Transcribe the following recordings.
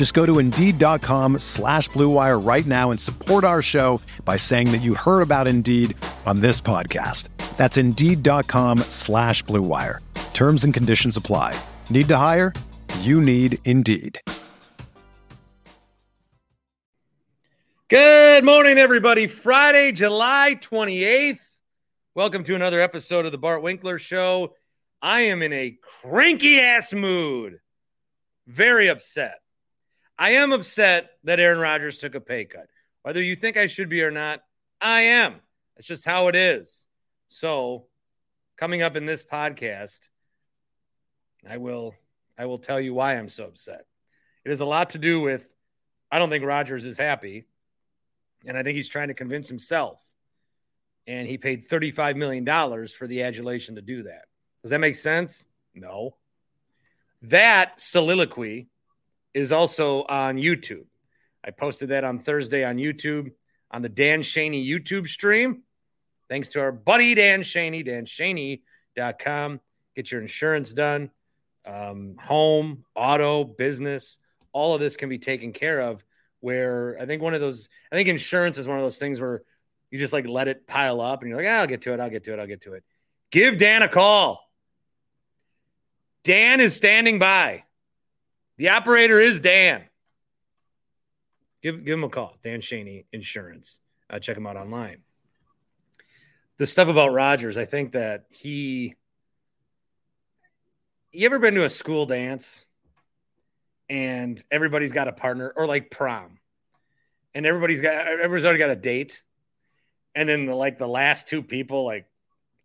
Just go to Indeed.com slash BlueWire right now and support our show by saying that you heard about Indeed on this podcast. That's Indeed.com slash BlueWire. Terms and conditions apply. Need to hire? You need Indeed. Good morning, everybody. Friday, July 28th. Welcome to another episode of the Bart Winkler Show. I am in a cranky ass mood. Very upset. I am upset that Aaron Rodgers took a pay cut. Whether you think I should be or not, I am. It's just how it is. So, coming up in this podcast, I will I will tell you why I'm so upset. It has a lot to do with I don't think Rodgers is happy. And I think he's trying to convince himself. And he paid $35 million for the adulation to do that. Does that make sense? No. That soliloquy is also on YouTube. I posted that on Thursday on YouTube on the Dan Shaney YouTube stream. Thanks to our buddy Dan Shaney, danshaney.com. Get your insurance done, um, home, auto, business. All of this can be taken care of where I think one of those, I think insurance is one of those things where you just like let it pile up and you're like, ah, I'll get to it. I'll get to it. I'll get to it. Give Dan a call. Dan is standing by. The operator is Dan. Give, give him a call. Dan Shaney Insurance. Uh, check him out online. The stuff about Rodgers, I think that he. You ever been to a school dance? and everybody's got a partner or like prom and everybody's got everybody's already got a date and then the, like the last two people like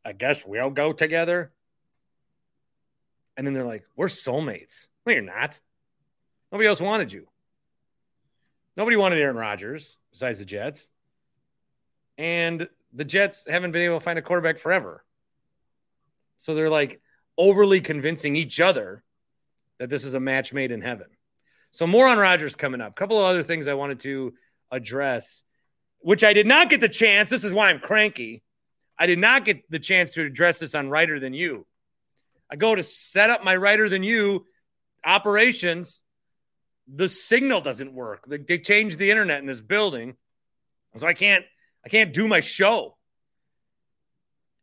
i guess we'll go together and then they're like we're soulmates no you're not nobody else wanted you nobody wanted aaron rodgers besides the jets and the jets haven't been able to find a quarterback forever so they're like overly convincing each other that this is a match made in heaven so more on Rodgers coming up. A couple of other things I wanted to address, which I did not get the chance. This is why I'm cranky. I did not get the chance to address this on Writer Than You. I go to set up my Writer Than You operations. The signal doesn't work. They, they changed the internet in this building, so I can't I can't do my show,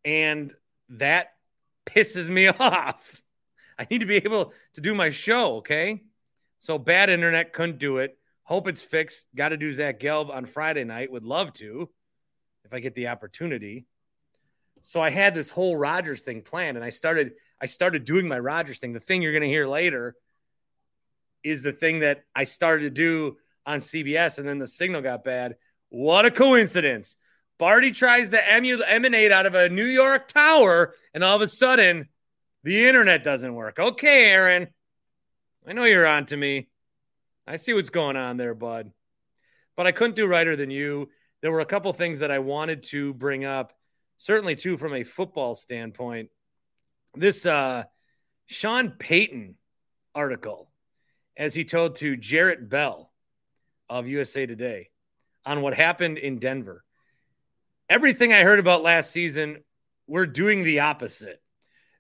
and that pisses me off. I need to be able to do my show. Okay. So bad internet couldn't do it. Hope it's fixed. Got to do Zach Gelb on Friday night. Would love to if I get the opportunity. So I had this whole Rodgers thing planned, and I started I started doing my Rodgers thing. The thing you're going to hear later is the thing that I started to do on CBS, and then the signal got bad. What a coincidence! Barty tries to emu- emanate out of a New York tower, and all of a sudden, the internet doesn't work. Okay, Aaron. I know you're on to me. I see what's going on there, bud. But I couldn't do Writer Than You. There were a couple things that I wanted to bring up, certainly too from a football standpoint. This uh, Sean Payton article, as he told to Jarrett Bell of USA Today on what happened in Denver. Everything I heard about last season, we're doing the opposite.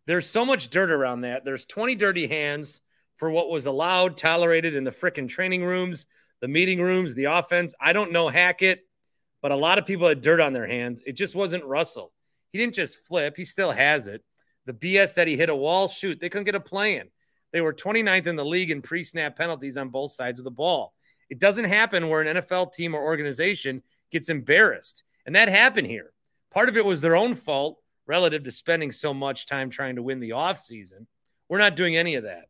There's so much dirt around that. There's 20 dirty hands for what was allowed, tolerated in the frickin' training rooms, the meeting rooms, the offense. I don't know Hackett, but a lot of people had dirt on their hands. It just wasn't Russell. He didn't just flip, he still has it. The BS that he hit a wall, shoot, they couldn't get a play in. They were 29th in the league in pre snap penalties on both sides of the ball. It doesn't happen where an NFL team or organization gets embarrassed. And that happened here. Part of it was their own fault. relative to spending so much time trying to win the offseason. We're not doing any of that.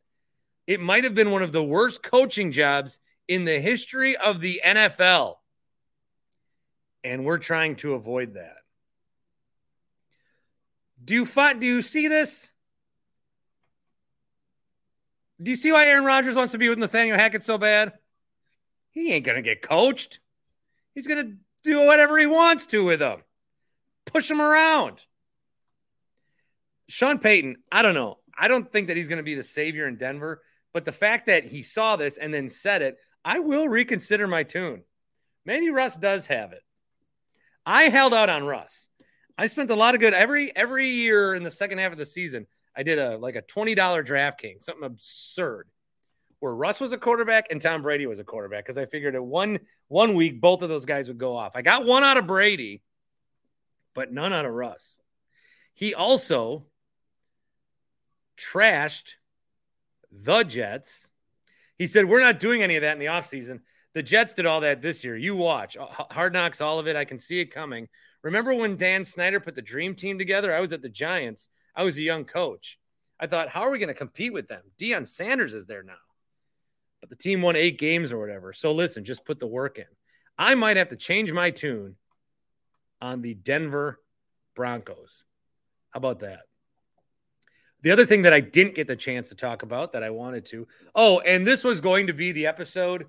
It might have been one of the worst coaching jobs in the history of the NFL. And we're trying to avoid that. Do you find do you see this? Do you see why Aaron Rodgers wants to be with Nathaniel Hackett so bad? He ain't gonna get coached. He's gonna do whatever he wants to with him. Push him around. Sean Payton, I don't know. I don't think that he's to be the savior in Denver, but the fact that he saw this and then said it, I will reconsider my tune. Maybe Russ does have it. I held out on Russ. I spent a lot of good every every year in the second half of the season. I did a like a twenty dollar DraftKings, something absurd, where Russ was a quarterback and Tom Brady was a quarterback because I figured at one one week both of those guys would go off. I got one out of Brady, but none out of Russ. He also trashed the Jets. He said, We're not doing any of that in the offseason. The Jets did all that this year. You watch. Hard knocks, all of it. I can see it coming. Remember when Dan Snyder put the dream team together? I was at the Giants. I was a young coach. I thought, how are we going to compete with them? Deion Sanders is there now. But the team won eight games or whatever. So listen, just put the work in. I might have to change my tune on the Denver Broncos. How about that? The other thing that I didn't get the chance to talk about that I wanted to. Oh, and this was going to be the episode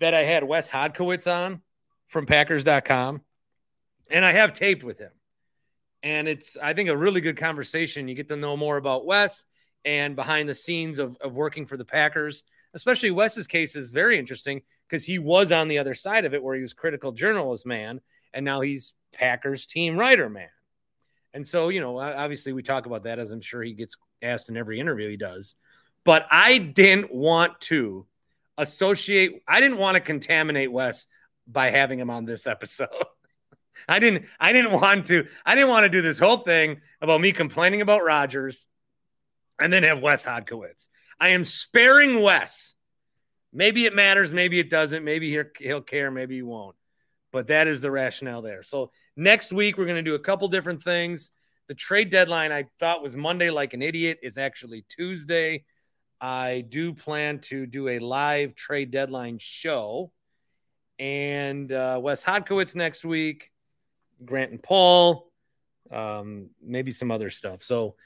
that I had Wes Hodkiewicz on from Packers.com. And I have taped with him. And it's, I think, a really good conversation. You get to know more about Wes and behind the scenes of, of working for the Packers. Especially Wes's case is very interesting because he was on the other side of it where he was critical journalist man. And now he's Packers team writer man. And so, you know, obviously we talk about that as I'm sure he gets asked in every interview he does. But I didn't want to associate, I didn't want to contaminate Wes by having him on this episode. I didn't I didn't want to I didn't want to do this whole thing about me complaining about Rodgers, and then have Wes Hodkiewicz. I am sparing Wes. Maybe it matters, maybe it doesn't, maybe he'll, care, maybe he won't. But that is the rationale there. So next week we're going to do a couple different things. The trade deadline I thought was Monday like an idiot is actually Tuesday. I do plan to do a live trade deadline show and uh, Wes Hodkiewicz next week, Grant and Paul, um, maybe some other stuff. So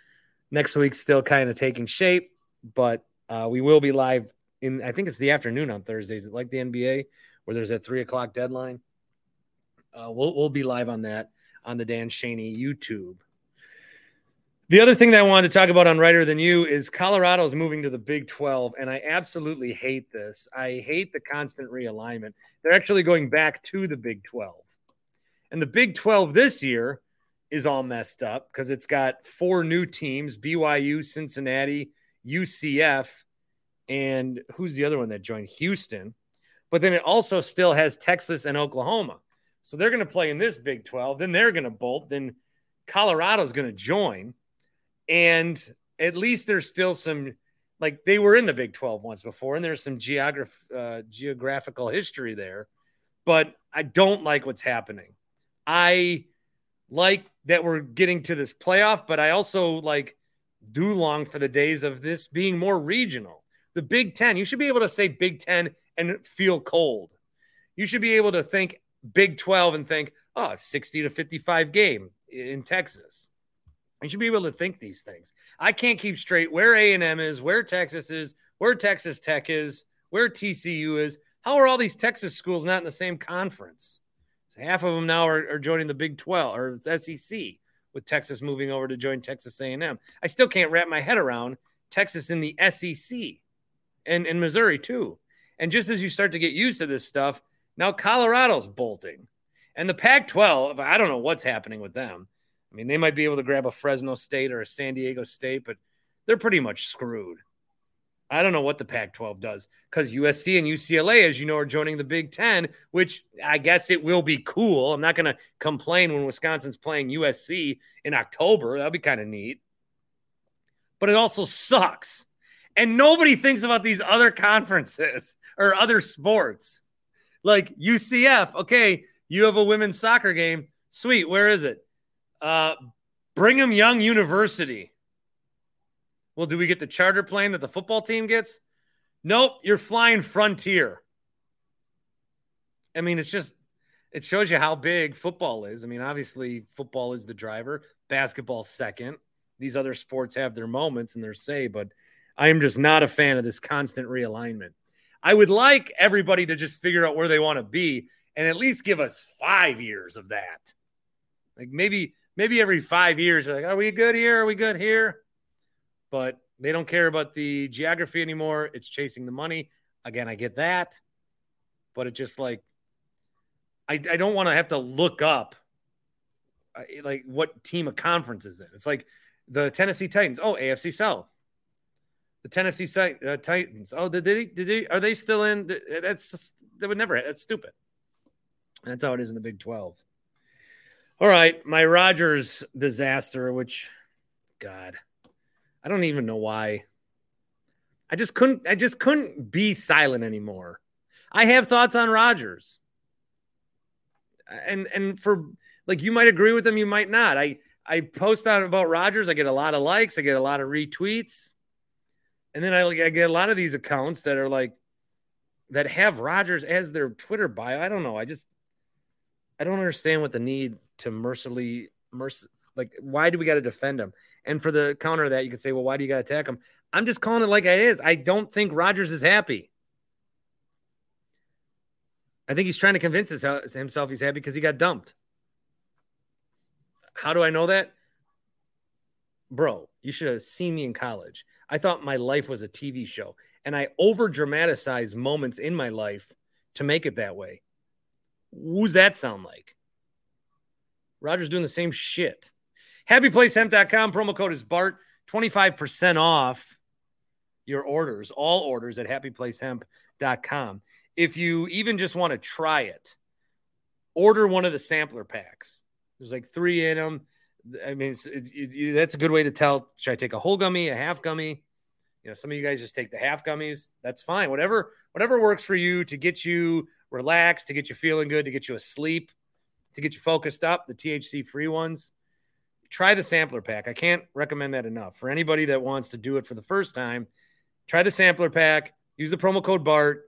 next week's still kind of taking shape, but uh, we will be live in, I think it's the afternoon on Thursdays, like the NBA, where there's a three o'clock deadline. Uh, we'll, we'll be live on that on the Dan Shaney YouTube. The other thing that I wanted to talk about on Writer Than You is Colorado's moving to the Big 12, and I absolutely hate this. I hate the constant realignment. They're actually going back to the Big 12. And the Big 12 this year is all messed up because it's got four new teams BYU, Cincinnati, UCF, and who's the other one that joined? Houston. But then it also still has Texas and Oklahoma. So they're going to play in this Big 12. Then they're going to bolt. Then Colorado's going to join. And at least there's still some, like they were in the Big 12 once before, and there's some geograph, uh, geographical history there. But I don't like what's happening. I like that we're getting to this playoff, but I also like do long for the days of this being more regional. The Big 10, you should be able to say Big 10 and feel cold. You should be able to think Big 12 and think, oh, 60 to 55 game in Texas. You should be able to think these things. I can't keep straight where A&M is, where Texas is, where Texas Tech is, where TCU is. How are all these Texas schools not in the same conference? Half of them now are, are joining the Big 12 or SEC with Texas moving over to join Texas A&M. I still can't wrap my head around Texas in the SEC and, and Missouri too. And just as you start to get used to this stuff – now Colorado's bolting. And the Pac 12, I don't know what's happening with them. I mean, they might be able to grab a Fresno State or a San Diego State, but they're pretty much screwed. I don't know what the Pac 12 does because USC and UCLA, as you know, are joining the Big Ten, which I guess it will be cool. I'm not going to complain when Wisconsin's playing USC in October. That'll be kind of neat. But it also sucks. And nobody thinks about these other conferences or other sports. Like UCF, okay, you have a women's soccer game. Sweet. Where is it? Uh, Brigham Young University. Well, do we get the charter plane that the football team gets? Nope, you're flying Frontier. I mean, it's just it shows you how big football is. I mean, obviously, football is the driver, basketball second. These other sports have their moments and their say, but I am just not a fan of this constant realignment. I would like everybody to just figure out where they want to be and at least give us five years of that. Like maybe, maybe every five years, like, are we good here? Are we good here? But they don't care about the geography anymore. It's chasing the money. Again, I get that. But it just like, I, I don't want to have to look up like what team a conference is in. It's like the Tennessee Titans. Oh, AFC South. The Tennessee uh, Titans. Oh, did they? Did they? Are they still in? That's that would never. That's stupid. That's how it is in the Big Twelve. All right, my Rodgers disaster, which, God, I don't even know why. I just couldn't. I just couldn't be silent anymore. I have thoughts on Rodgers, and and for like you might agree with them, you might not. I I post on about Rodgers. I get a lot of likes. I get a lot of retweets. And then I, I get a lot of these accounts that are like, that have Rodgers as their Twitter bio. I don't know. I just, I don't understand what the need to mercilessly, merc- like, why do we got to defend him? And for the counter of that, you could say, well, why do you got to attack him? I'm just calling it like it is. I don't think Rodgers is happy. I think he's trying to convince himself he's happy because he got dumped. How do I know that? Bro, you should have seen me in college. I thought my life was a TV show, and I over dramatize moments in my life to make it that way. Who's that sound like? Roger's doing the same shit. HappyPlaceHemp.com. Promo code is BART. 25% off your orders, all orders at HappyPlaceHemp.com. If you even just want to try it, order one of the sampler packs. There's like three in them. I mean, it, it, that's a good way to tell. Should I take a whole gummy, a half gummy? You know, some of you guys just take the half gummies. That's fine. Whatever, whatever works for you to get you relaxed, to get you feeling good, to get you asleep, to get you focused up. The THC free ones. Try the sampler pack. I can't recommend that enough for anybody that wants to do it for the first time. Try the sampler pack. Use the promo code BART.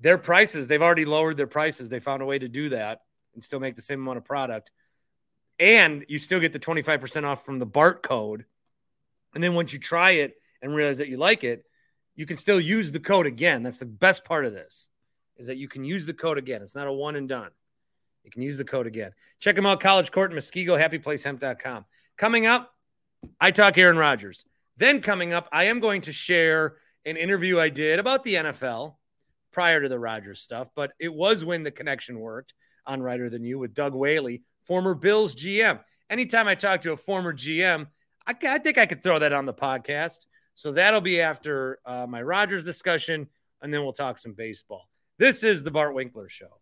Their prices, they've already lowered their prices. They found a way to do that and still make the same amount of product and you still get the 25% off from the BART code. And then once you try it and realize that you like it, you can still use the code again. That's the best part of this is that you can use the code again. It's not a one and done. You can use the code again. Check them out, College Court in Muskego, happyplacehemp.com. Coming up, I talk Aaron Rodgers. Then coming up, I am going to share an interview I did about the NFL prior to the Rodgers stuff, but it was when the connection worked on Writer Than You with Doug Whaley, former Bills GM. Anytime I talk to a former GM, I, I think I could throw that on the podcast. So that'll be after uh, my Rodgers discussion, and then we'll talk some baseball. This is the Bart Winkler Show.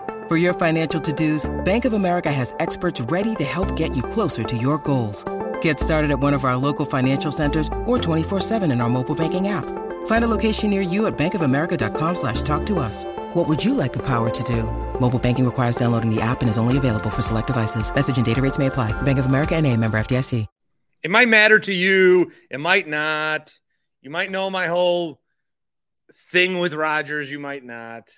For your financial to-dos, Bank of America has experts ready to help get you closer to your goals. Get started at one of our local financial centers or 24-7 in our mobile banking app. Find a location near you at bankofamerica.com slash talk to us. What would you like the power to do? Mobile banking requires downloading the app and is only available for select devices. Message and data rates may apply. Bank of America and a member FDIC. It might matter to you. It might not. You might know my whole thing with Rodgers. You might not.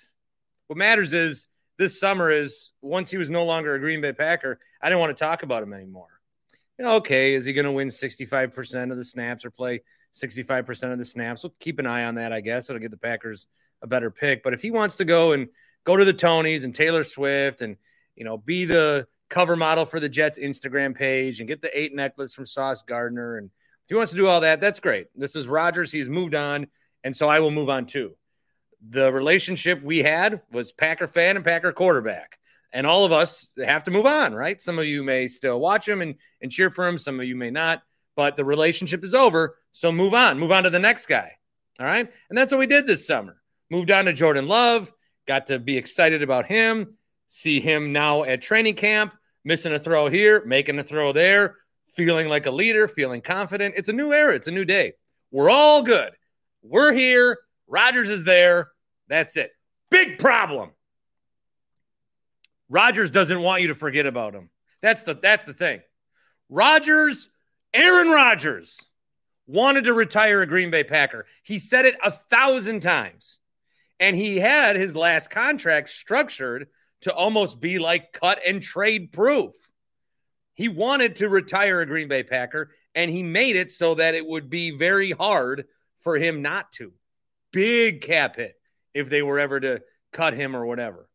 What matters is this summer is once he was no longer a Green Bay Packer, I didn't want to talk about him anymore. Okay, is he going to win 65% of the snaps or play 65% of the snaps? We'll keep an eye on that, I guess. It'll get the Packers – a better pick. But if he wants to go and go to the Tonys and Taylor Swift and you know be the cover model for the Jets Instagram page and get the eight necklace from Sauce Gardner and if he wants to do all that, that's great. This is Rodgers. He's moved on, and so I will move on too. The relationship we had was Packer fan and Packer quarterback. And all of us have to move on, right? Some of you may still watch him and, and cheer for him. Some of you may not, but the relationship is over. So move on, move on to the next guy. All right. And that's what we did this summer. Moved on to Jordan Love, got to be excited about him, see him now at training camp, missing a throw here, making a throw there, feeling like a leader, feeling confident. It's a new era, it's a new day. We're all good. We're here. Rodgers is there. That's it. Big problem. Rodgers doesn't want you to forget about him. That's the that's the thing. Rodgers, Aaron Rodgers wanted to retire a Green Bay Packer. He said it a thousand times. And he had his last contract structured to almost be like cut and trade proof. He wanted to retire a Green Bay Packer, and he made it so that it would be very hard for him not to. Big cap hit if they were ever to cut him or whatever.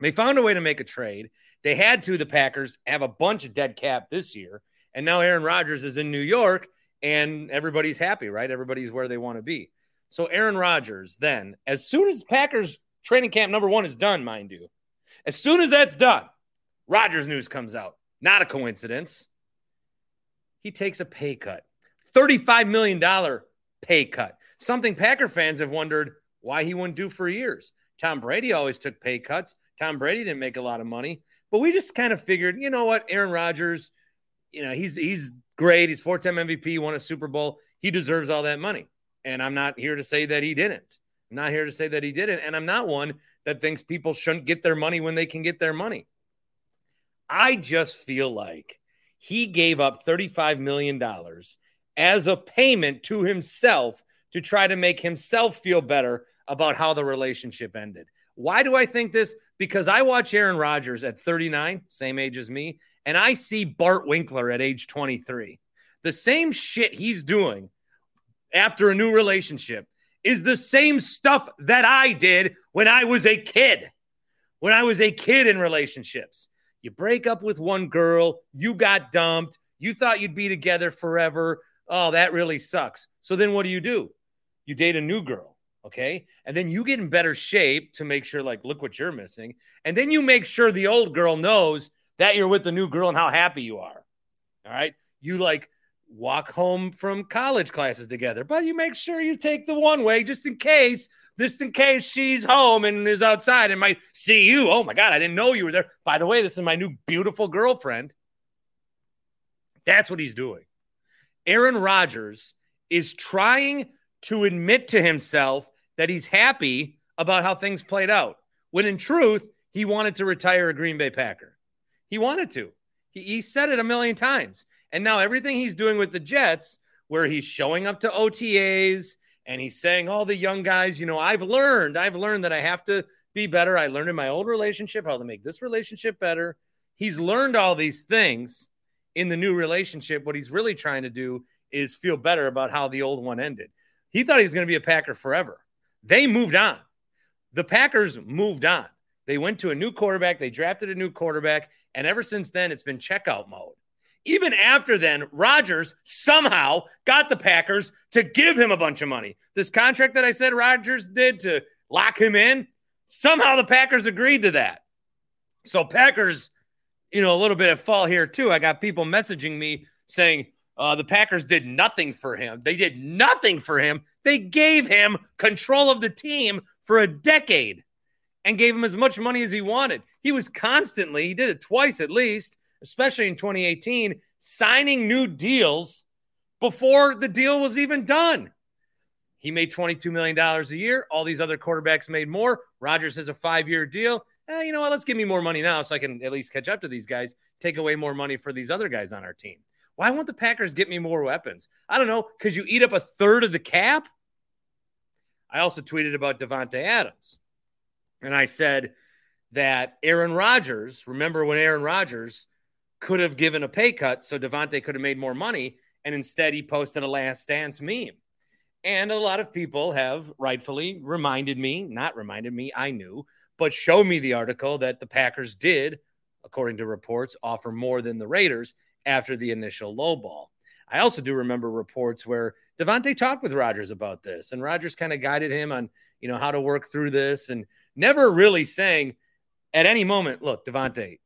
They found a way to make a trade. They had to, the Packers, have a bunch of dead cap this year. And now Aaron Rodgers is in New York and everybody's happy, right? Everybody's where they want to be. So Aaron Rodgers, then, as soon as Packers training camp number one is done, mind you, as soon as that's done, Rodgers news comes out. Not a coincidence. He takes a pay cut, $35 million pay cut. Something Packer fans have wondered why he wouldn't do for years. Tom Brady always took pay cuts. Tom Brady didn't make a lot of money, but we just kind of figured, you know what, Aaron Rodgers, you know, he's he's great. He's four-time MVP, won a Super Bowl. He deserves all that money. And I'm not here to say that he didn't. I'm not here to say that he didn't. And I'm not one that thinks people shouldn't get their money when they can get their money. I just feel like he gave up $35 million as a payment to himself to try to make himself feel better about how the relationship ended. Why do I think this? Because I watch Aaron Rodgers at 39, same age as me, and I see Bart Winkler at age 23. The same shit he's doing after a new relationship is the same stuff that I did when I was a kid. When I was a kid in relationships, you break up with one girl, you got dumped, you thought you'd be together forever. Oh, that really sucks. So then what do you do? You date a new girl, okay? And then you get in better shape to make sure, like, look what you're missing. And then you make sure the old girl knows that you're with the new girl and how happy you are. All right. You like walk home from college classes together, but you make sure you take the one way just in case, just in case she's home and is outside and might see you. Oh my God, I didn't know you were there. By the way, this is my new beautiful girlfriend. That's what he's doing. Aaron Rodgers is trying to admit to himself that he's happy about how things played out, when in truth, he wanted to retire a Green Bay Packer. He wanted to. He, he said it a million times. And now everything he's doing with the Jets, where he's showing up to OTAs and he's saying, all the young guys, you know, I've learned, I've learned that I have to be better. I learned in my old relationship how to make this relationship better. He's learned all these things in the new relationship. What he's really trying to do is feel better about how the old one ended. He thought he was going to be a Packer forever. They moved on. The Packers moved on. They went to a new quarterback. They drafted a new quarterback. And ever since then, it's been checkout mode. Even after then, Rodgers somehow got the Packers to give him a bunch of money. This contract that I said Rodgers did to lock him in, somehow the Packers agreed to that. So Packers, you know, a little bit of fall here too. I got people messaging me saying uh, the Packers did nothing for him. They did nothing for him. They gave him control of the team for a decade and gave him as much money as he wanted. He was constantly, he did it twice at least, especially in 2018, signing new deals before the deal was even done. He made $22 million a year. All these other quarterbacks made more. Rodgers has a five year deal. Eh, you know what? Let's give me more money now so I can at least catch up to these guys, take away more money for these other guys on our team. Why won't the Packers get me more weapons? I don't know, because you eat up a third of the cap? I also tweeted about Davante Adams. And I said that Aaron Rodgers, remember when Aaron Rodgers could have given a pay cut so Davante could have made more money, and instead he posted a last dance meme. And a lot of people have rightfully reminded me, not reminded me, I knew, but show me the article that the Packers did, according to reports, offer more than the Raiders after the initial low ball. I also do remember reports where Davante talked with Rodgers about this, and Rodgers kind of guided him on, you know, how to work through this, and never really saying at any moment, "Look, Davante,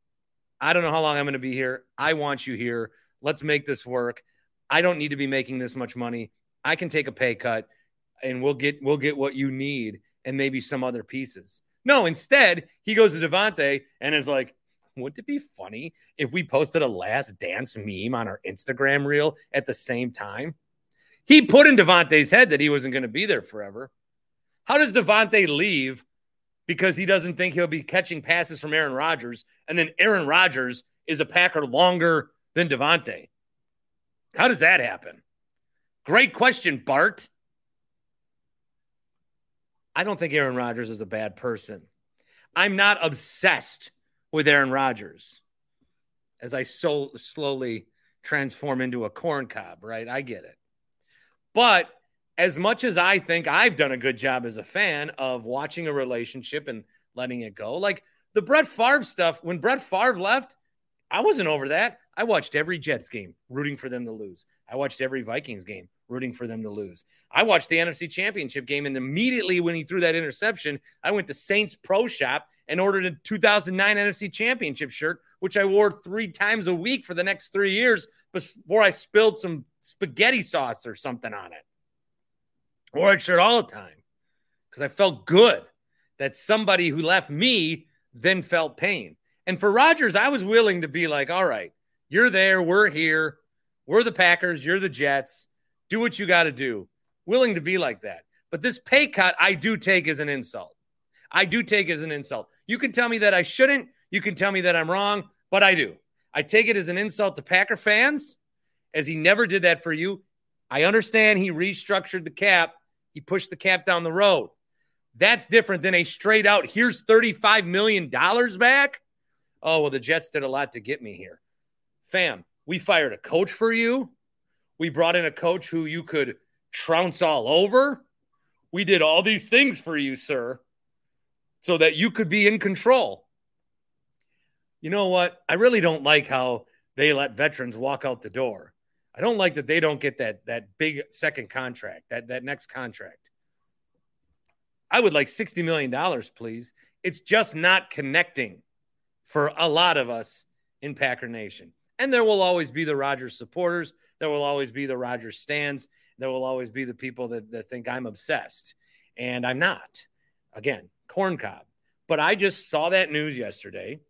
I don't know how long I'm going to be here. I want you here. Let's make this work. I don't need to be making this much money. I can take a pay cut, and we'll get we'll get what you need, and maybe some other pieces." No, instead, he goes to Davante and is like, wouldn't it be funny if we posted a last dance meme on our Instagram reel at the same time? He put in Davante's head that he wasn't going to be there forever. How does Davante leave because he doesn't think he'll be catching passes from Aaron Rodgers, and then Aaron Rodgers is a Packer longer than Davante? How does that happen? Great question, Bart. I don't think Aaron Rodgers is a bad person. I'm not obsessed with Aaron Rodgers as I so slowly transform into a corn cob, right? I get it. But as much as I think I've done a good job as a fan of watching a relationship and letting it go, like the Brett Favre stuff, when Brett Favre left, I wasn't over that. I watched every Jets game rooting for them to lose. I watched every Vikings game rooting for them to lose. I watched the NFC Championship game, and immediately when he threw that interception, I went to Saints Pro Shop and ordered a 2009 NFC Championship shirt, which I wore three times a week for the next three years before I spilled some spaghetti sauce or something on it. Wore that shirt all the time because I felt good that somebody who left me then felt pain. And for Rodgers, I was willing to be like, all right, you're there, we're here, we're the Packers, you're the Jets. Do what you got to do. Willing to be like that. But this pay cut, I do take as an insult. I do take as an insult. You can tell me that I shouldn't. You can tell me that I'm wrong, but I do. I take it as an insult to Packer fans, as he never did that for you. I understand he restructured the cap, he pushed the cap down the road. That's different than a straight out, here's $35 million back. Oh, well, the Jets did a lot to get me here. Fam, we fired a coach for you. We brought in a coach who you could trounce all over. We did all these things for you, sir so that you could be in control. You know what? I really don't like how they let veterans walk out the door. I don't like that they don't get that that big second contract, that that next contract. I would like 60 million dollars, please. It's just not connecting for a lot of us in Packer Nation. And there will always be the Rodgers supporters, there will always be the Rodgers stands, there will always be the people that, that think I'm obsessed. And I'm not. Again, corn cob. But I just saw that news yesterday,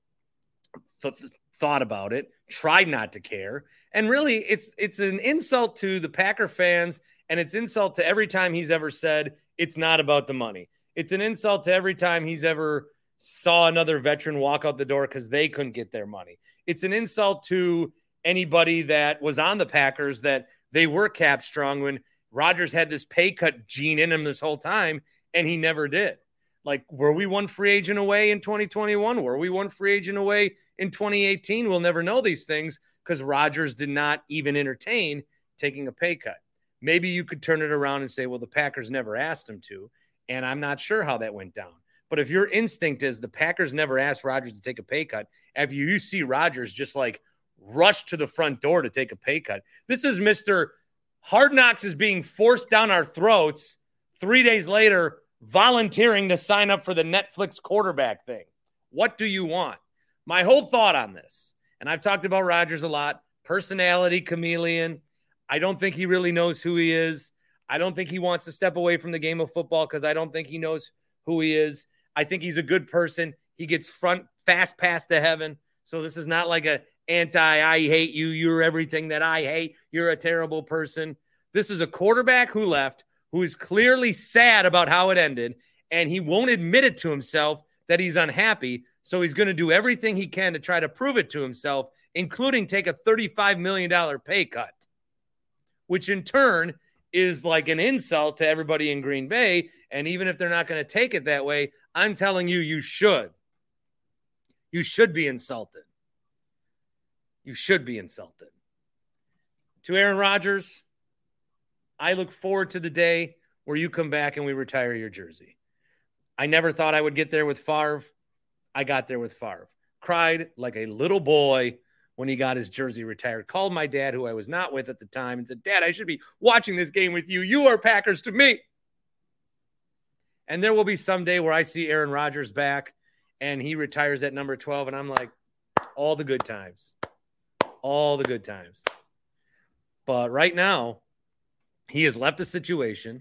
th- thought about it, tried not to care, and really, it's it's an insult to the Packer fans, and it's insult to every time he's ever said it's not about the money. It's an insult to every time he's ever saw another veteran walk out the door because they couldn't get their money. It's an insult to anybody that was on the Packers that they were cap strong when Rodgers had this pay cut gene in him this whole time and he never did. Like, were we one free agent away in 2021? Were we one free agent away in 2018? We'll never know these things because Rodgers did not even entertain taking a pay cut. Maybe you could turn it around and say, well, the Packers never asked him to. And I'm not sure how that went down. But if your instinct is the Packers never asked Rodgers to take a pay cut, after you see Rodgers just like rush to the front door to take a pay cut, this is Mr. Hard Knocks is being forced down our throats. Three days later, volunteering to sign up for the Netflix quarterback thing. What do you want? My whole thought on this, and I've talked about Rodgers a lot personality, chameleon. I don't think he really knows who he is. I don't think he wants to step away from the game of football because I don't think he knows who he is. I think he's a good person. He gets front fast pass to heaven. So this is not like a anti I hate you, you're everything that I hate, you're a terrible person. This is a quarterback who left who is clearly sad about how it ended, and he won't admit it to himself that he's unhappy. So he's going to do everything he can to try to prove it to himself, including take a $35 million pay cut, which in turn is like an insult to everybody in Green Bay. And even if they're not going to take it that way, I'm telling you, you should. You should be insulted. You should be insulted. To Aaron Rodgers, I look forward to the day where you come back and we retire your jersey. I never thought I would get there with Favre. I got there with Favre. Cried like a little boy when he got his jersey retired. Called my dad, who I was not with at the time, and said, Dad, I should be watching this game with you. You are Packers to me. And there will be some day where I see Aaron Rodgers back and he retires at number 12. And I'm like, all the good times. All the good times. But right now, he has left the situation.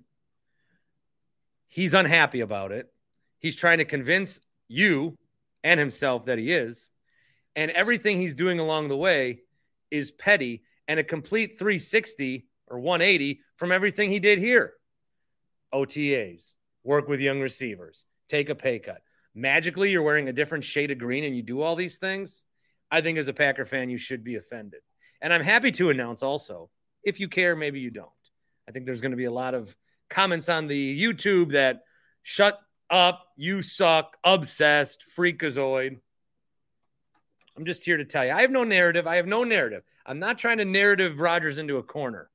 He's unhappy about it. He's trying to convince you and himself that he is. And everything he's doing along the way is petty and a complete 360 or 180 from everything he did here. OTAs, work with young receivers, take a pay cut. Magically, you're wearing a different shade of green and you do all these things. I think as a Packer fan, you should be offended. And I'm happy to announce also, if you care, maybe you don't. I think there's going to be a lot of comments on the YouTube that shut up, you suck, obsessed, freakazoid. I'm just here to tell you. I have no narrative. I have no narrative. I'm not trying to narrative Rodgers into a corner.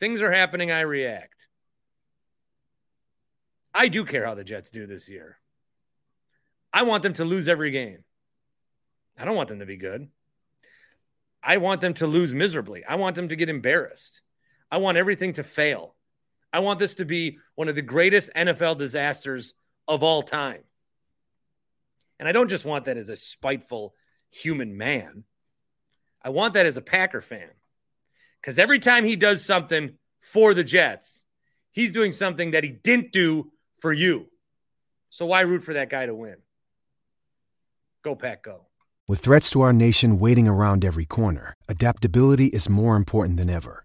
Things are happening. I react. I do care how the Jets do this year. I want them to lose every game. I don't want them to be good. I want them to lose miserably. I want them to get embarrassed. I want everything to fail. I want this to be one of the greatest NFL disasters of all time. And I don't just want that as a spiteful human man. I want that as a Packer fan. Because every time he does something for the Jets, he's doing something that he didn't do for you. So why root for that guy to win? Go, Pack, go. With threats to our nation waiting around every corner, adaptability is more important than ever.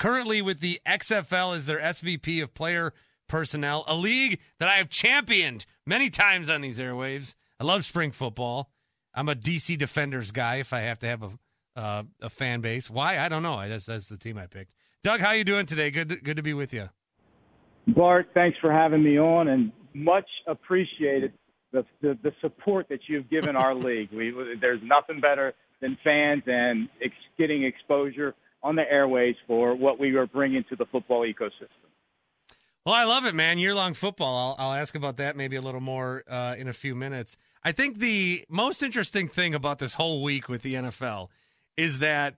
currently with the XFL as their SVP of player personnel, a league that I have championed many times on these airwaves. I love spring football. I'm a DC Defenders guy if I have to have a uh, a fan base. Why? I don't know. I just, that's the team I picked. Doug, how you doing today? Good to, good to be with you. Bart, thanks for having me on and much appreciated the, the, the support that you've given our league. We, there's nothing better than fans and ex- getting exposure on the airways for what we are bringing to the football ecosystem. Well, I love it, man. Year long football. I'll, I'll, ask about that maybe a little more uh, in a few minutes. I think the most interesting thing about this whole week with the NFL is that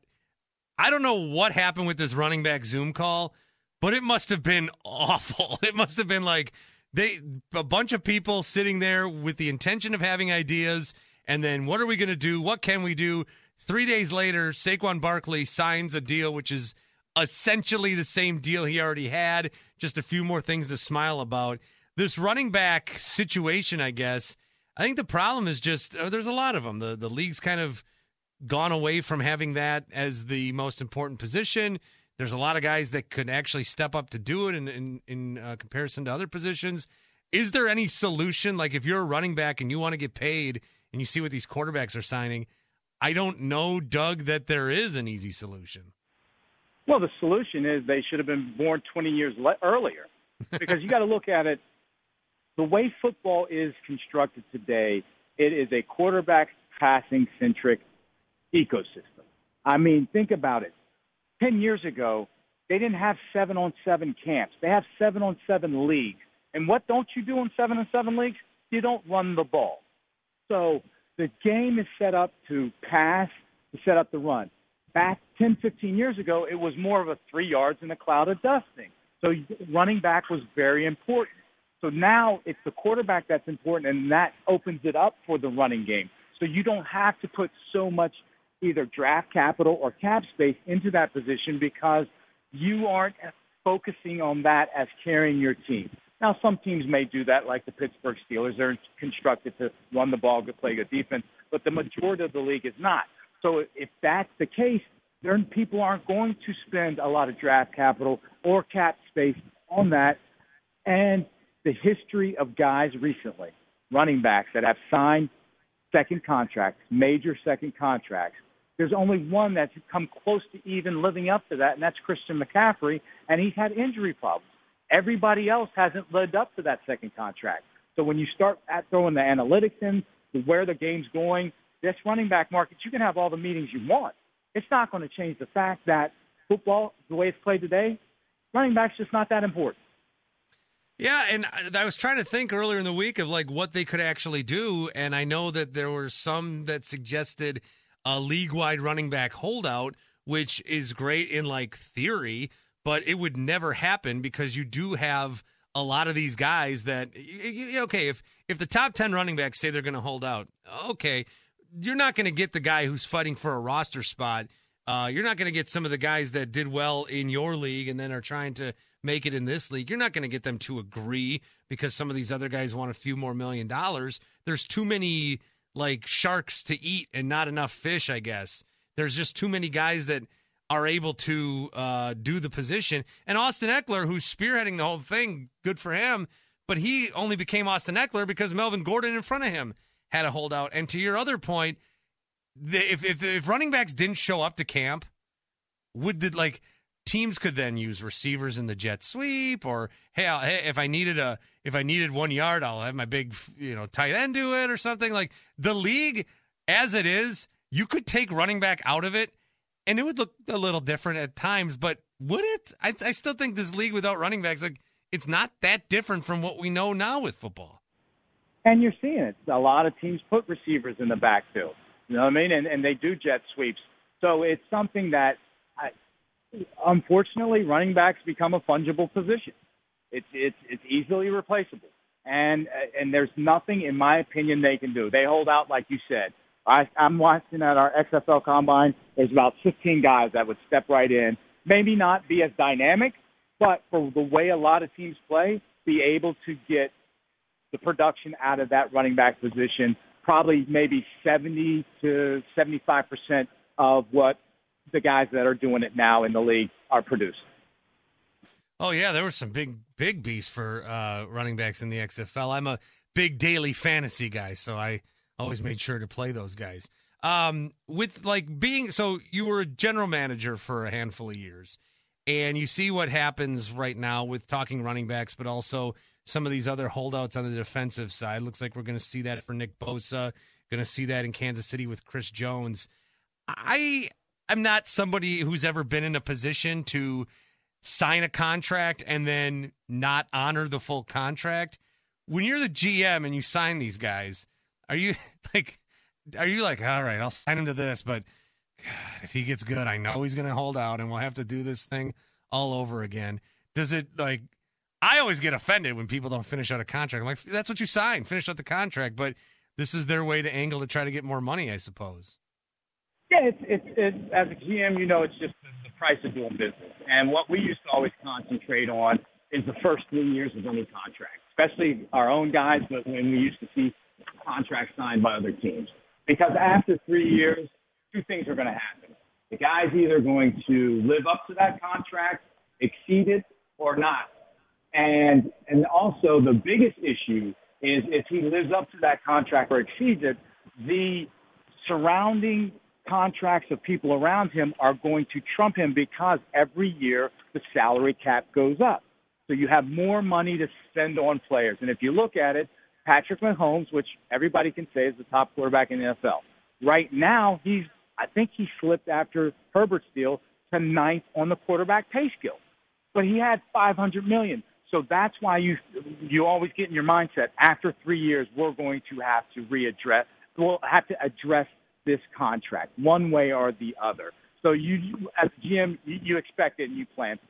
I don't know what happened with this running back Zoom call, but it must have been awful. It must have been like they a bunch of people sitting there with the intention of having ideas and then what are we going to do what can we do three days later saquon barkley signs a deal which is essentially the same deal he already had just a few more things to smile about this running back situation i guess i think the problem is just uh, there's a lot of them the, the league's kind of gone away from having that as the most important position there's a lot of guys that could actually step up to do it in in, in uh, comparison to other positions. Is there any solution? Like if you're a running back and you want to get paid, and you see what these quarterbacks are signing, I don't know, Doug, that there is an easy solution. Well, the solution is they should have been born 20 years le- earlier, because you got to look at it. The way football is constructed today, it is a quarterback passing centric ecosystem. I mean, think about it 10 years ago, they didn't have seven on seven camps. They have seven on seven leagues. And what don't you do in seven on seven leagues? You don't run the ball. So the game is set up to pass, to set up the run. Back 10, 15 years ago, it was more of a three yards in a cloud of dusting. So running back was very important. So now it's the quarterback that's important, and that opens it up for the running game. So you don't have to put so much either draft capital or cap space into that position because you aren't focusing on that as carrying your team. Now, some teams may do that, like the Pittsburgh Steelers. They're constructed to run the ball, to play good defense, but the majority of the league is not. So if that's the case, then people aren't going to spend a lot of draft capital or cap space on that. And the history of guys recently, running backs that have signed second contracts, major second contracts, there's only one that's come close to even living up to that, and that's Christian McCaffrey, and he's had injury problems. Everybody else hasn't lived up to that second contract. So when you start at throwing the analytics in, where the game's going, this running back market, you can have all the meetings you want. It's not going to change the fact that football, the way it's played today, running back's just not that important. Yeah, and I was trying to think earlier in the week of like what they could actually do, and I know that there were some that suggested a league-wide running back holdout, which is great in like theory, but it would never happen because you do have a lot of these guys that okay, if if the top 10 running backs say they're going to hold out, okay, you're not going to get the guy who's fighting for a roster spot. Uh, you're not going to get some of the guys that did well in your league and then are trying to make it in this league. You're not going to get them to agree because some of these other guys want a few more million dollars. There's too many like sharks to eat and not enough fish, I guess. There's just too many guys that are able to uh, do the position. And Austin Ekeler, who's spearheading the whole thing, good for him. But he only became Austin Ekeler because Melvin Gordon in front of him had a holdout. And to your other point, if, if if running backs didn't show up to camp, would the like teams could then use receivers in the jet sweep or hey, I'll, hey if I needed a if I needed one yard, I'll have my big you know tight end do it or something like the league as it is. You could take running back out of it, and it would look a little different at times. But would it? I, I still think this league without running backs like it's not that different from what we know now with football. And you're seeing it. A lot of teams put receivers in the backfield. You know what I mean? And, and they do jet sweeps. So it's something that, I, unfortunately, running backs become a fungible position. It's it's it's easily replaceable, and and there's nothing, in my opinion, they can do. They hold out, like you said. I, I'm watching at our XFL combine. There's about 15 guys that would step right in. Maybe not be as dynamic, but for the way a lot of teams play, be able to get the production out of that running back position, probably maybe 70 to 75 percent of what the guys that are doing it now in the league are producing. Oh yeah, there were some big big beasts for uh, running backs in the XFL. I'm a big daily fantasy guy, so I always made sure to play those guys. Um, with like being so, you were a general manager for a handful of years, and you see what happens right now with talking running backs, but also some of these other holdouts on the defensive side. Looks like we're going to see that for Nick Bosa. Going to see that in Kansas City with Chris Jones. I am not somebody who's ever been in a position to sign a contract and then not honor the full contract. When you're the GM and you sign these guys, are you like, are you like, all right, I'll sign him to this, but God, if he gets good, I know he's going to hold out and we'll have to do this thing all over again. Does it like I always get offended when people don't finish out a contract. I'm like, that's what you signed, finish out the contract. But this is their way to angle to try to get more money, I suppose. Yeah, it's it's, it's as a GM, you know, it's just the, price of doing business. And what we used to always concentrate on is the first three years of any contract, especially our own guys, but when we used to see contracts signed by other teams. Because after three years, two things are going to happen. The guy's either going to live up to that contract, exceed it, or not. And and also the biggest issue is if he lives up to that contract or exceeds it, the surrounding contracts of people around him are going to trump him because every year the salary cap goes up. So you have more money to spend on players. And if you look at it, Patrick Mahomes, which everybody can say is the top quarterback in the NFL, right now he's I think he slipped after Herbert's deal to ninth on the quarterback pay scale. But he had 500 million. So that's why you you always get in your mindset after three years we're going to have to readdress we'll have to address this contract one way or the other. So you, as GM you, you expect it and you plan for it.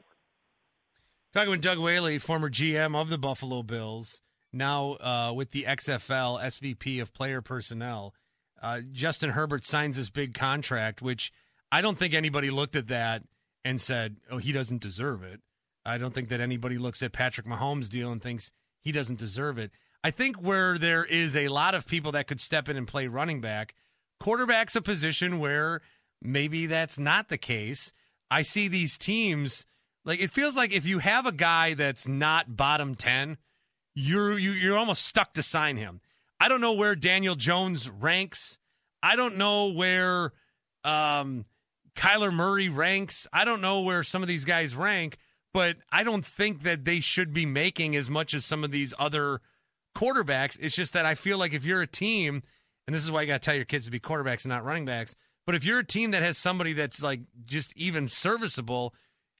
Talking with Doug Whaley, former GM of the Buffalo Bills, now uh, with the XFL SVP of Player Personnel. Uh, Justin Herbert signs this big contract, which I don't think anybody looked at that and said, "Oh, he doesn't deserve it." I don't think that anybody looks at Patrick Mahomes' deal and thinks he doesn't deserve it. I think where there is a lot of people that could step in and play running back, quarterback's a position where maybe that's not the case. I see these teams like it feels like if you have a guy that's not bottom 10, you're you, you're almost stuck to sign him. I don't know where Daniel Jones ranks. I don't know where um, Kyler Murray ranks. I don't know where some of these guys rank, but I don't think that they should be making as much as some of these other quarterbacks. It's just that I feel like if you're a team, and this is why you got to tell your kids to be quarterbacks and not running backs, but if you're a team that has somebody that's like just even serviceable,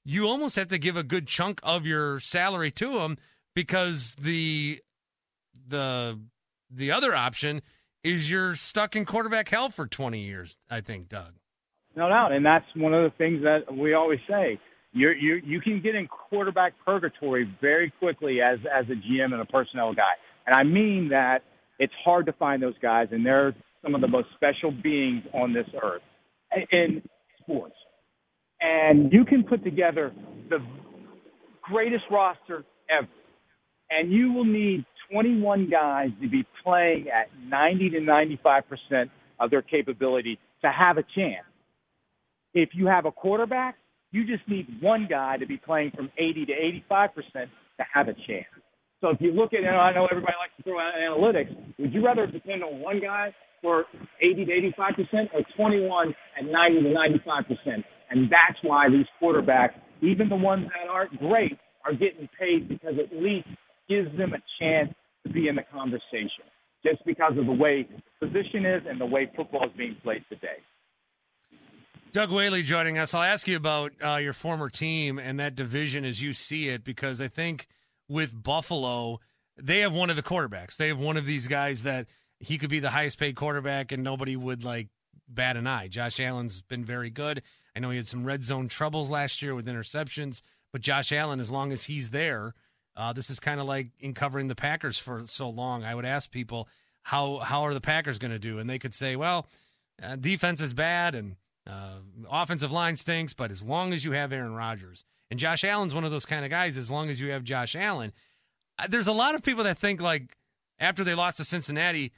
you almost have to give a good chunk of your salary to them because the the the other option is you're stuck in quarterback hell for 20 years, I think, Doug. No doubt, and that's one of the things that we always say. You you you can get in quarterback purgatory very quickly as as a GM and a personnel guy, and I mean that it's hard to find those guys, and they're some of the most special beings on this earth in sports. And you can put together the greatest roster ever, and you will need 21 guys to be playing at 90 to 95 percent of their capability to have a chance. If you have a quarterback, you just need one guy to be playing from 80 to 85 percent to have a chance. So if you look at, you know, I know everybody likes to throw out analytics. Would you rather depend on one guy for 80 to 85 percent or 21 at 90 to 95 percent? And that's why these quarterbacks, even the ones that aren't great, are getting paid because at least gives them a chance to be in the conversation just because of the way the position is and the way football is being played today. Doug Whaley joining us. I'll ask you about uh, your former team and that division as you see it, because I think with Buffalo, they have one of the quarterbacks. They have one of these guys that he could be the highest paid quarterback and nobody would like bat an eye. Josh Allen's been very good. I know he had some red zone troubles last year with interceptions, but Josh Allen, as long as he's there, uh, this is kind of like in covering the Packers for so long. I would ask people how how are the Packers going to do, and they could say, well, uh, defense is bad and uh, offensive line stinks, but as long as you have Aaron Rodgers and Josh Allen's one of those kind of guys, as long as you have Josh Allen, there's a lot of people that think like after they lost to Cincinnati,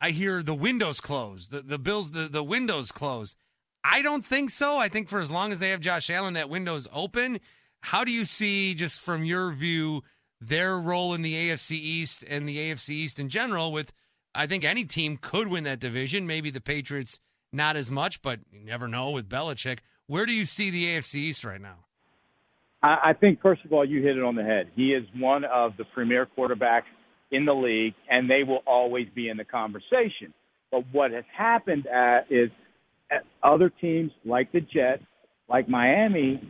I hear the windows closed, the the Bills the the windows closed. I don't think so. I think for as long as they have Josh Allen, that window's open. How do you see, just from your view, their role in the AFC East and the AFC East in general? With, I think any team could win that division. Maybe the Patriots not as much, but you never know with Belichick. Where do you see the AFC East right now? I think, first of all, you hit it on the head. He is one of the premier quarterbacks in the league, and they will always be in the conversation. But what has happened uh, is other teams like the Jets, like Miami,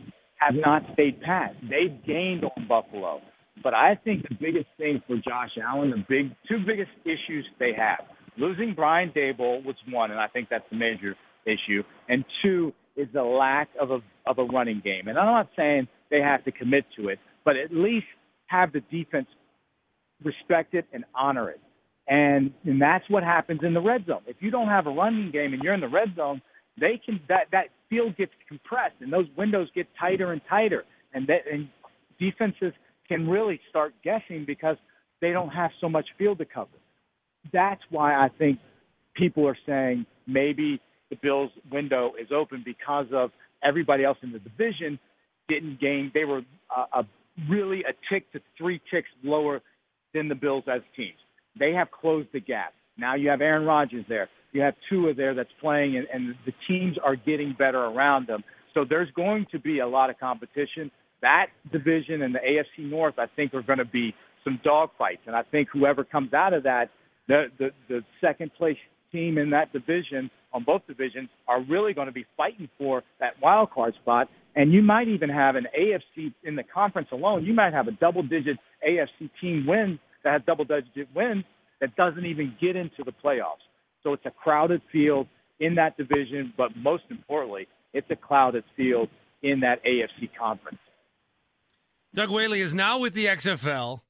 have not stayed pat. They've gained on Buffalo. But I think the biggest thing for Josh Allen, the big two biggest issues they have, losing Brian Daboll was one, and I think that's the major issue. And two is the lack of a of a running game. And I'm not saying they have to commit to it, but at least have the defense respect it and honor it. And and that's what happens in the red zone. If you don't have a running game and you're in the red zone, they can that that field gets compressed and those windows get tighter and tighter, and that and defenses can really start guessing because they don't have so much field to cover. That's why I think people are saying maybe the Bills' window is open because of everybody else in the division didn't gain. They were uh, a really a tick to three ticks lower than the Bills as teams. They have closed the gap. Now you have Aaron Rodgers there. You have Tua there that's playing, and, and the teams are getting better around them. So there's going to be a lot of competition. That division and the AFC North, I think, are going to be some dogfights. And I think whoever comes out of that, the, the, the second place team in that division, on both divisions, are really going to be fighting for that wild card spot. And you might even have an AFC in the conference alone. You might have a double digit AFC team win that has double digit wins that doesn't even get into the playoffs. So it's a crowded field in that division, but most importantly, it's a crowded field in that AFC conference. Doug Whaley is now with the XFL,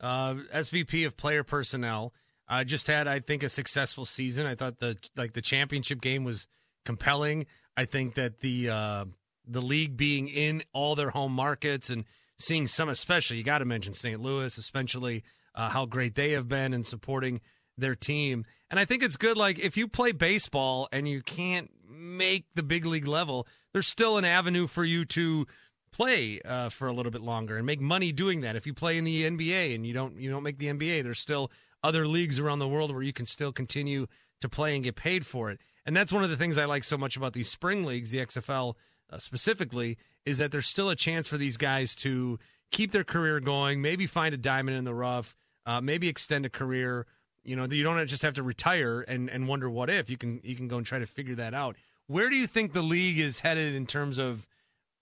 uh, SVP of player personnel. Uh, just had, I think, a successful season. I thought the like the championship game was compelling. I think that the uh, the league being in all their home markets and seeing some, especially you got to mention St. Louis, especially uh, how great they have been in supporting their team. And I think it's good. Like if you play baseball and you can't make the big league level, there's still an avenue for you to play uh, for a little bit longer and make money doing that. If you play in the NBA and you don't you don't make the NBA, there's still other leagues around the world where you can still continue to play and get paid for it. And that's one of the things I like so much about these spring leagues, the XFL uh, specifically, is that there's still a chance for these guys to keep their career going, maybe find a diamond in the rough, uh, maybe extend a career. You know, you don't just have to retire and, and wonder what if. You can you can go and try to figure that out. Where do you think the league is headed in terms of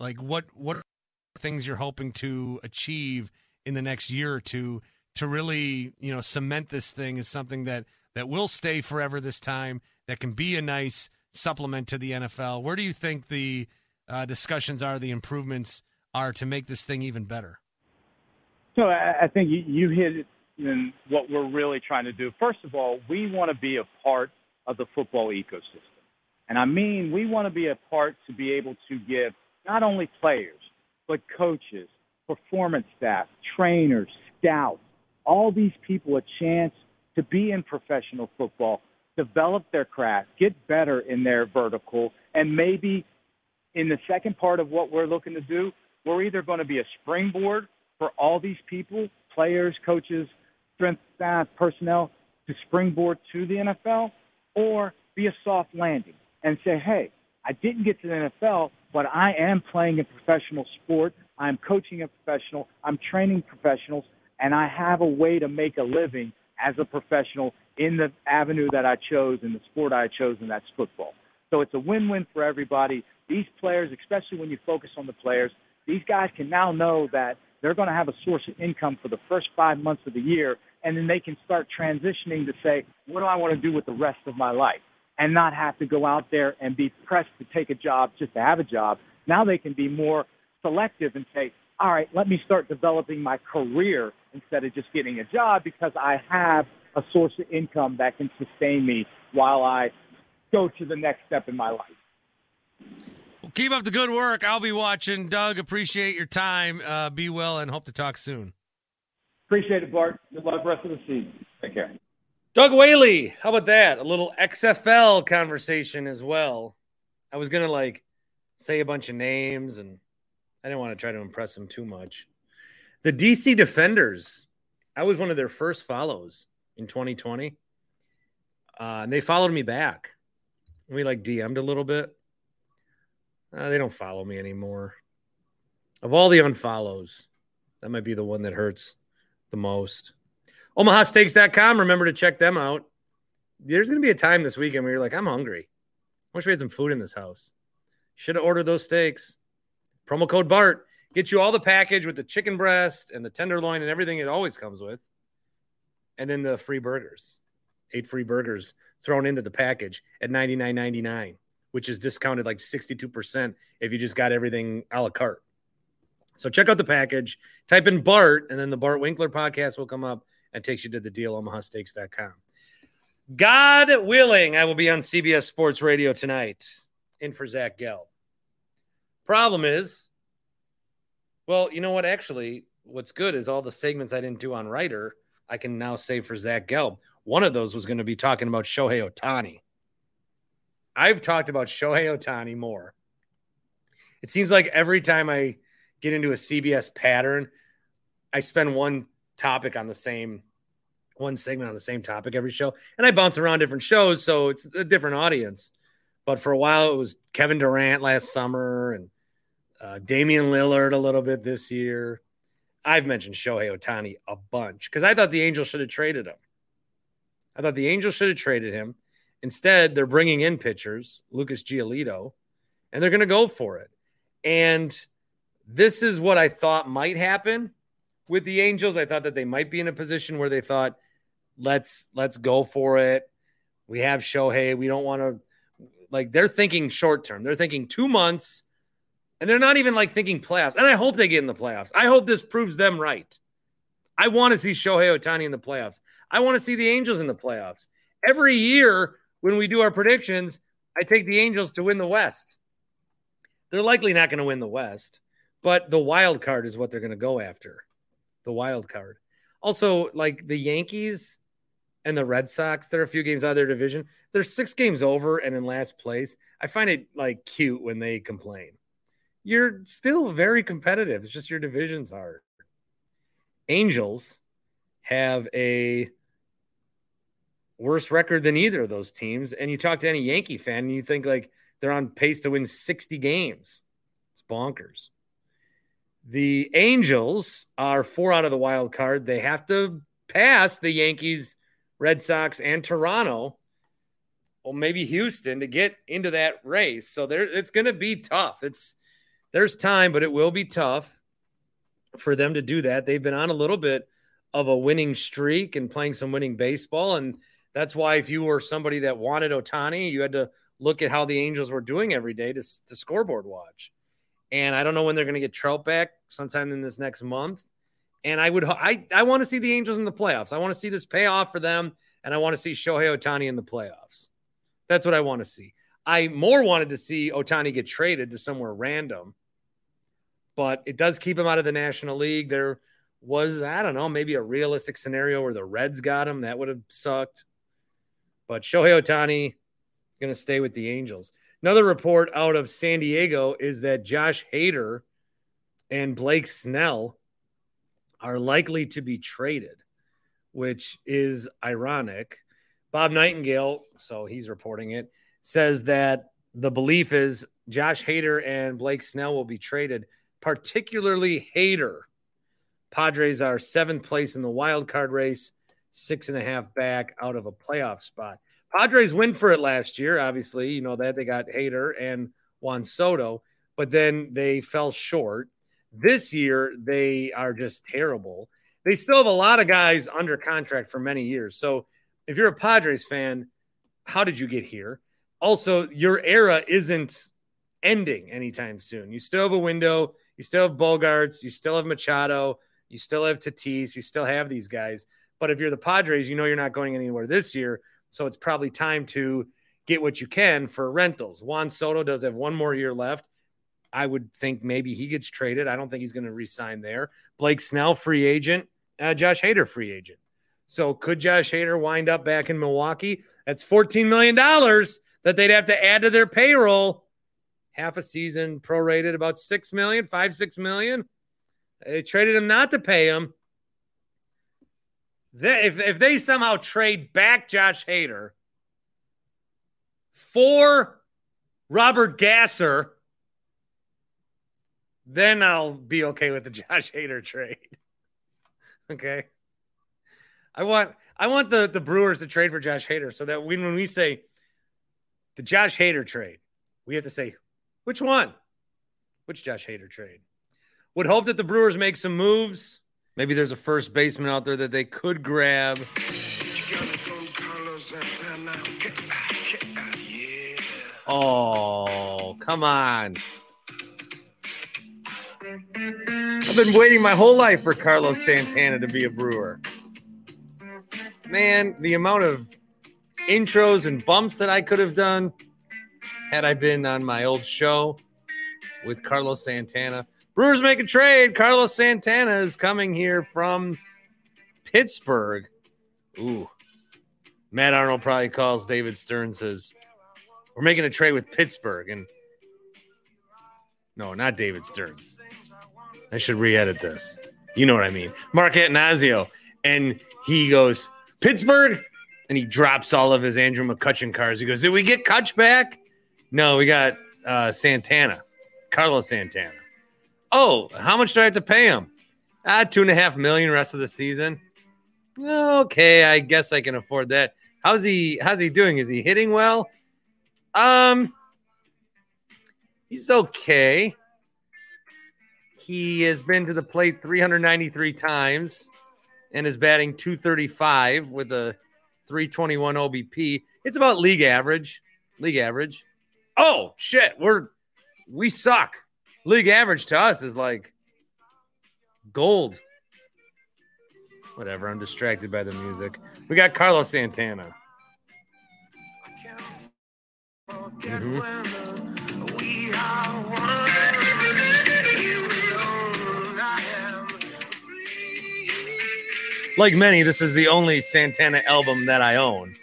like what what things you're hoping to achieve in the next year or two to really you know cement this thing as something that that will stay forever this time that can be a nice supplement to the NFL. Where do you think the uh, discussions are, the improvements are to make this thing even better? So I, I think you, you hit it in what we're really trying to do. First of all, we want to be a part of the football ecosystem. And I mean, we want to be a part to be able to give not only players, but coaches, performance staff, trainers, scouts, all these people a chance to be in professional football, develop their craft, get better in their vertical, and maybe in the second part of what we're looking to do, we're either going to be a springboard for all these people, players, coaches, strength staff, personnel, to springboard to the NFL, or be a soft landing and say, hey, I didn't get to the NFL, but I am playing a professional sport. I'm coaching a professional. I'm training professionals, and I have a way to make a living as a professional in the avenue that I chose, in the sport I chose, and that's football. So it's a win-win for everybody. These players, especially when you focus on the players, these guys can now know that they're going to have a source of income for the first five months of the year, and then they can start transitioning to say, what do I want to do with the rest of my life? And not have to go out there and be pressed to take a job just to have a job. Now they can be more selective and say, all right, let me start developing my career instead of just getting a job because I have a source of income that can sustain me while I go to the next step in my life. Well, keep up the good work. I'll be watching. Doug, appreciate your time. Uh, be well and hope to talk soon. Appreciate it, Bart. Good luck rest of the season. Take care. Doug Whaley, how about that? A little XFL conversation as well. I was gonna like say a bunch of names, and I didn't want to try to impress him too much. The DC Defenders. I was one of their first follows in 2020, uh, and they followed me back. We like DM'd a little bit. Uh, they don't follow me anymore. Of all the unfollows, that might be the one that hurts the most. OmahaSteaks.com. Remember to check them out. There's going to be a time this weekend where you're like, I'm hungry. I wish we had some food in this house. Should have ordered those steaks. Promo code BART gets you all the package with the chicken breast and the tenderloin and everything it always comes with. And then the free burgers. Eight free burgers thrown into the package at $99.99 which is discounted like 62% if you just got everything a la carte. So check out the package, type in Bart, and then the Bart Winkler podcast will come up and takes you to the deal, omahasteaks.com. God willing, I will be on CBS Sports Radio tonight in for Zach Gelb. Problem is, well, you know what? Actually, what's good is all the segments I didn't do on Writer, I can now save for Zach Gelb. One of those was going to be talking about Shohei Ohtani. I've talked about Shohei Ohtani more. It seems like every time I get into a CBS pattern, I spend one topic on the same one segment on the same topic every show. And I bounce around different shows, so it's a different audience. But for a while, it was Kevin Durant last summer and uh, Damian Lillard a little bit this year. I've mentioned Shohei Ohtani a bunch because I thought the Angels should have traded him. I thought the Angels should have traded him. Instead, they're bringing in pitchers, Lucas Giolito, and they're going to go for it. And this is what I thought might happen with the Angels. I thought that they might be in a position where they thought, let's let's go for it. We have Shohei. We don't want to like they're thinking short term. They're thinking two months. And they're not even like thinking playoffs. And I hope they get in the playoffs. I hope this proves them right. I want to see Shohei Ohtani in the playoffs. I want to see the Angels in the playoffs. Every year when we do our predictions, I take the Angels to win the West. They're likely not going to win the West, but the wild card is what they're going to go after. The wild card. Also, like the Yankees and the Red Sox, they're a few games out of their division. They're six games over and in last place. I find it like cute when they complain. You're still very competitive. It's just your division's hard. Angels have a worse record than either of those teams. And you talk to any Yankee fan and you think like they're on pace to win 60 games. It's bonkers. The Angels are four out of the wild card. They have to pass the Yankees, Red Sox, and Toronto. or maybe Houston to get into that race. So there it's gonna be tough. It's there's time, but it will be tough for them to do that. They've been on a little bit of a winning streak and playing some winning baseball. And that's why if you were somebody that wanted Ohtani, you had to look at how the Angels were doing every day to, to scoreboard watch. And I don't know when they're going to get Trout back sometime in this next month. And I would, I, I want to see the Angels in the playoffs. I want to see this pay off for them. And I want to see Shohei Ohtani in the playoffs. That's what I want to see. I more wanted to see Ohtani get traded to somewhere random, but it does keep him out of the National League. There was, I don't know, maybe a realistic scenario where the Reds got him. That would have sucked. But Shohei Ohtani is going to stay with the Angels. Another report out of San Diego is that Josh Hader and Blake Snell are likely to be traded, which is ironic. Bob Nightingale, so he's reporting it, says that the belief is Josh Hader and Blake Snell will be traded, particularly Hader. Padres are seventh place in the wild card race, six and a half back out of a playoff spot. Padres win for it last year. Obviously, you know that they got Hader and Juan Soto, but then they fell short. This year, they are just terrible. They still have a lot of guys under contract for many years. So, if you're a Padres fan, how did you get here? Also, your era isn't ending anytime soon. You still have a window. You still have Bogaerts. You still have Machado. You still have Tatis. You still have these guys. But if you're the Padres, you know you're not going anywhere this year. So it's probably time to get what you can for rentals. Juan Soto does have one more year left. I would think maybe he gets traded. I don't think he's going to resign there. Blake Snell, free agent. Uh, Josh Hader, free agent. So could Josh Hader wind up back in Milwaukee? That's $14 million that they'd have to add to their payroll. Half a season, prorated about six million, five, six million. They traded him not to pay him. They, if, if they somehow trade back Josh Hader for Robert Gasser, then I'll be okay with the Josh Hader trade. okay. I want I want the, the Brewers to trade for Josh Hader so that when, when we say the Josh Hader trade, we have to say which one? Which Josh Hader trade? Would hope that the Brewers make some moves. Maybe there's a first baseman out there that they could grab. Oh, come on. I've been waiting my whole life for Carlos Santana to be a brewer. Man, the amount of intros and bumps that I could have done had I been on my old show with Carlos Santana. Brewers make a trade. Carlos Santana is coming here from Pittsburgh. Ooh. Matt Arnold probably calls David Stern says, We're making a trade with Pittsburgh. And no, not David Stearns. I should re edit this. You know what I mean. Mark Attanasio. And he goes, Pittsburgh. And he drops all of his Andrew McCutchen cars. He goes, Did we get Kutch back? No, we got uh, Santana, Carlos Santana. Oh, how much do I have to pay him? Ah, two and a half million rest of the season. Okay, I guess I can afford that. How's he how's he doing? Is he hitting well? Um he's okay. He has been to the plate 393 times and is batting 235 with a 321 OBP. It's about league average. League average. Oh shit, we're we suck. League average to us is like gold. Whatever. I'm distracted by the music. We got Carlos Santana. Mhm. Like many, this is the only Santana album that I own.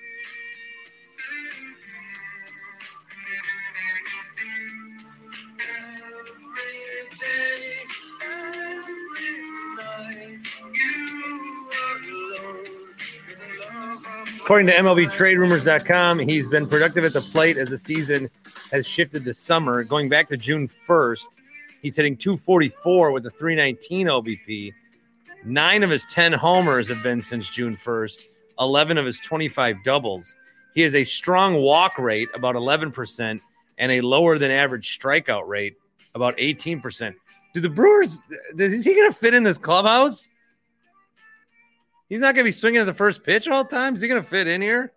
According to MLBTradeRumors.com, he's been productive at the plate as the season has shifted to summer. Going back to June 1st, he's hitting 244 with a 319 OBP. Nine of his 10 homers have been since June 1st, 11 of his 25 doubles. He has a strong walk rate, about 11%, and a lower than average strikeout rate, about 18%. Do the Brewers, is he going to fit in this clubhouse? He's not going to be swinging at the first pitch all the time. Is he going to fit in here?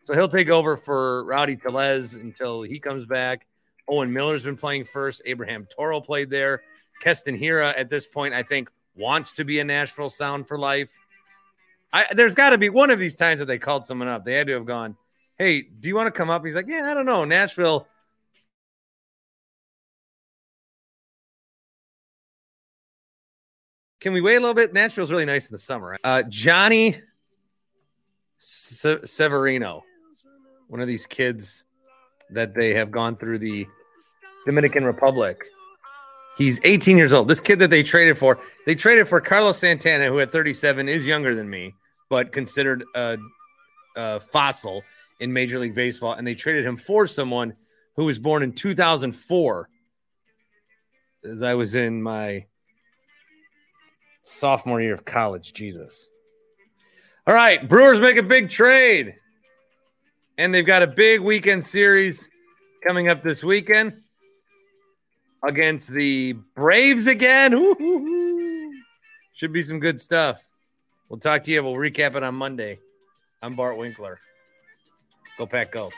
So he'll take over for Rowdy Tellez until he comes back. Owen Miller's been playing first. Abraham Toro played there. Keston Hiura at this point, I think, wants to be a Nashville Sound for life. I, there's got to be one of these times that they called someone up. They had to have gone, "Hey, do you want to come up?" He's like, "Yeah, I don't know, Nashville." Can we wait a little bit? Nashville's really nice in the summer. Uh, Johnny Se- Severino, one of these kids that they have gone through the Dominican Republic. He's 18 years old. This kid that they traded for, they traded for Carlos Santana, who at 37 is younger than me, but considered a, a fossil in Major League Baseball. And they traded him for someone who was born in 2004, as I was in my sophomore year of college. Jesus. All right, Brewers make a big trade. And they've got a big weekend series coming up this weekend against the Braves again. Ooh, should be some good stuff. We'll talk to you. We'll recap it on Monday. I'm Bart Winkler. Go Pack Go.